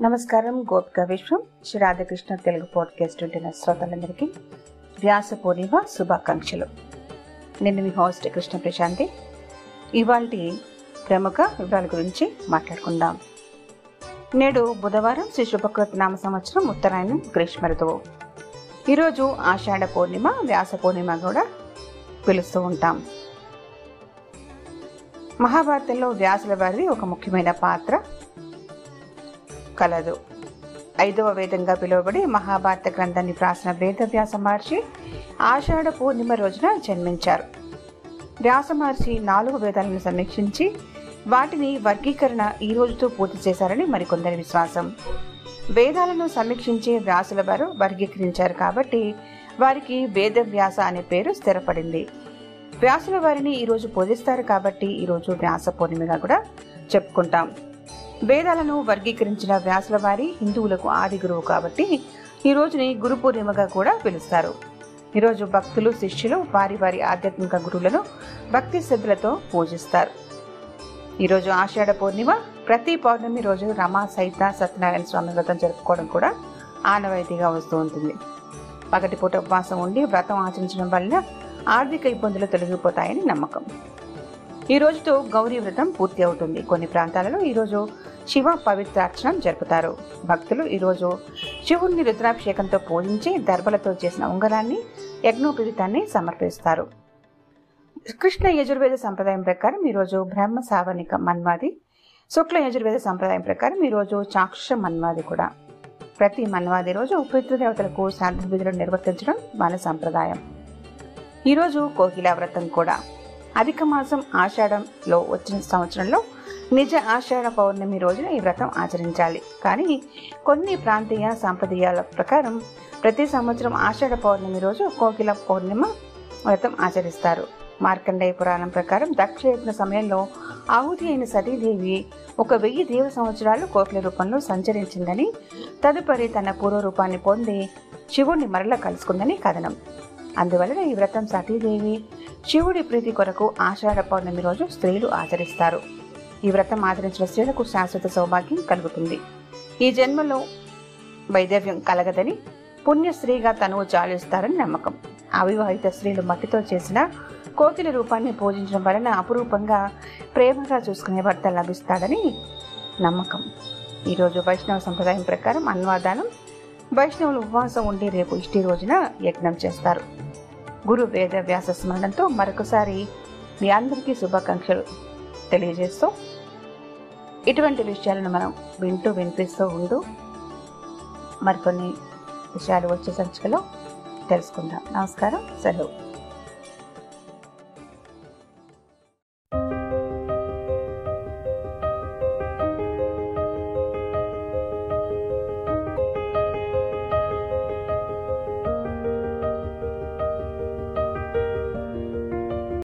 నమస్కారం గోపిక విశ్వం శ్రీ రాధాకృష్ణ తెలుగు పాడ్కాస్ట్ ఉంటున్న శ్రోతలందరికీ వ్యాస పూర్ణిమ శుభాకాంక్షలు. నేను మీ హోస్ట్ కృష్ణ ప్రశాంతి. ఇవాళ ప్రముఖ వివరాల గురించి మాట్లాడుకుందాం. నేడు బుధవారం శ్రీ శుభకృత నామ సంవత్సరం ఉత్తరాయణం గ్రీష్మ ఋతువు. ఈరోజు ఆషాఢ పూర్ణిమ వ్యాస పూర్ణిమ కూడా పిలుస్తూ ఉంటాం. మహాభారతంలో వ్యాసుల వారిది ఒక ముఖ్యమైన పాత్ర. కలదు. ఐదవ వేదంగా పిలువబడి మహాభారత గ్రంథాన్ని వ్రాసిన వేదవ్యాస మహర్షి ఆషాఢ పూర్ణిమ రోజున జన్మించారు. వ్యాస మహర్షి నాలుగు వేదాలను సమీక్షించి వాటిని వర్గీకరణ ఈ రోజుతో పూర్తి చేశారని మరికొందరి విశ్వాసం. వేదాలను సమీక్షించే వ్యాసుల వారు వర్గీకరించారు కాబట్టి వారికి వేదవ్యాస అనే పేరు స్థిరపడింది. వ్యాసుల వారిని ఈరోజు పూజిస్తారు కాబట్టి ఈరోజు వ్యాస పూర్ణిమగా కూడా చెప్పుకుంటాం. వేదాలను వర్గీకరించిన వ్యాసుల వారి హిందువులకు ఆది గురువు కాబట్టి ఈ రోజుని గురు పూర్ణిమగా కూడా పిలుస్తారు. ఈరోజు భక్తులు శిష్యులు వారి వారి ఆధ్యాత్మిక గురువులను భక్తి శ్రద్ధలతో పూజిస్తారు. ఈరోజు ఆషాఢ పూర్ణిమ ప్రతి పౌర్ణమి రోజు రమా సహిత సత్యనారాయణ స్వామి వ్రతం జరుపుకోవడం కూడా ఆనవాయితీగా వస్తూ ఉంటుంది. పగటిపూట ఉపవాసం ఉండి వ్రతం ఆచరించడం వల్ల ఆర్థిక ఇబ్బందులు తొలగిపోతాయని నమ్మకం. ఈ రోజుతో గౌరీ వ్రతం పూర్తి అవుతుంది. కొన్ని ప్రాంతాలలో ఈరోజు శివ పవిత్రార్చనం జరుపుతారు. భక్తులు ఈరోజు శివుణ్ణి రుద్రాభిషేకంతో పూజించి దర్భలతో చేసిన ఉంగరాన్ని యజ్ఞోపవీతాన్ని సమర్పిస్తారు. కృష్ణ యజుర్వేద సంప్రదాయం ప్రకారం ఈరోజు బ్రహ్మ సావనిక మన్వాది శుక్ల యజుర్వేద సంప్రదాయం ప్రకారం ఈరోజు చాక్షుష మన్వాది కూడా. ప్రతి మన్వాది రోజు పితృదేవతలకు శాంతి విధులు నిర్వర్తించడం మన సంప్రదాయం. ఈరోజు కోకిలా వ్రతం కూడా. అధిక మాసం ఆషాఢంలో వచ్చిన సంవత్సరంలో నిజ ఆషాఢ పౌర్ణమి రోజున ఈ వ్రతం ఆచరించాలి. కానీ కొన్ని ప్రాంతీయ సాంప్రదాయాల ప్రకారం ప్రతి సంవత్సరం ఆషాఢ పౌర్ణమి రోజు కోకిల పౌర్ణిమ వ్రతం ఆచరిస్తారు. మార్కండేయ పురాణం ప్రకారం దక్షయజ్ఞ సమయంలో ఆహుతి అయిన సతీదేవి ఒక వెయ్యి దేవ సంవత్సరాలు కోకిల రూపంలో సంచరించిందని తదుపరి తన పూర్వ రూపాన్ని పొంది శివుణ్ణి మరల కలుసుకుందని కథనం. అందువలన ఈ వ్రతం సతీదేవి శివుడి ప్రీతి కొరకు ఆషాఢ పౌర్ణమి రోజు స్త్రీలు ఆచరిస్తారు. ఈ వ్రతం ఆచరించిన స్త్రీలకు శాశ్వత సౌభాగ్యం కలుగుతుంది. ఈ జన్మలో వైదవ్యం కలగదని పుణ్య స్త్రీగా తనువు చాలిస్తారని నమ్మకం. అవివాహిత స్త్రీలు మట్టితో చేసిన కోకిల రూపాన్ని పూజించడం వలన అపురూపంగా ప్రేమగా చూసుకునే భర్త లభిస్తాడని నమ్మకం. ఈరోజు వైష్ణవ సంప్రదాయం ప్రకారం అన్వాదానం వైష్ణవులు ఉపవాసం ఉండి రేపు ఇష్టి రోజున యజ్ఞం చేస్తారు. గురు వేద వ్యాస స్మరణంతో మరొకసారి మీ అందరికీ శుభాకాంక్షలు తెలియజేస్తూ ఇటువంటి విషయాలను మనం వింటూ వినిపిస్తూ ఉంటూ మరికొన్ని విషయాలు వచ్చే సంచికలో తెలుసుకుందాం. నమస్కారం. సెలవు.